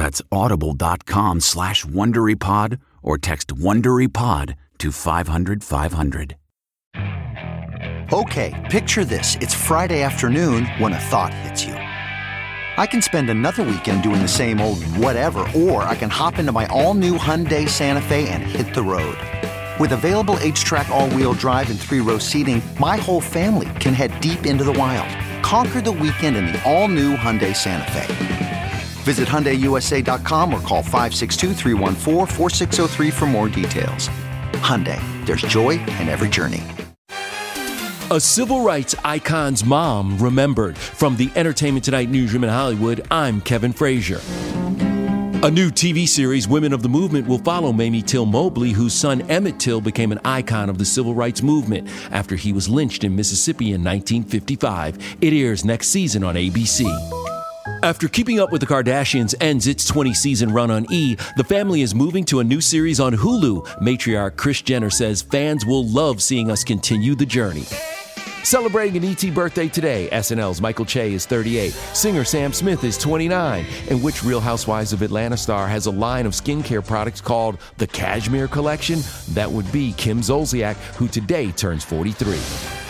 That's audible.com slash WonderyPod or text WonderyPod to 500 500. Okay, picture this. It's Friday afternoon when a thought hits you. I can spend another weekend doing the same old whatever, or I can hop into my all-new Hyundai Santa Fe and hit the road. With available H-Track all-wheel drive and three-row seating, my whole family can head deep into the wild. Conquer the weekend in the all-new Hyundai Santa Fe. Visit HyundaiUSA.com or call 562 for more details. Hyundai, there's joy in every journey. A civil rights icon's mom remembered. From the Entertainment Tonight newsroom in Hollywood, I'm Kevin Frazier. A new TV series, Women of the Movement, will follow Mamie Till Mobley, whose son Emmett Till became an icon of the civil rights movement after he was lynched in Mississippi in 1955. It airs next season on ABC. After Keeping Up with the Kardashians ends its 20 season run on E, the family is moving to a new series on Hulu. Matriarch Kris Jenner says fans will love seeing us continue the journey. Celebrating an ET birthday today, SNL's Michael Che is 38, singer Sam Smith is 29, and which Real Housewives of Atlanta star has a line of skincare products called the Kashmere Kollection? That would be Kim Zolciak, who today turns 43.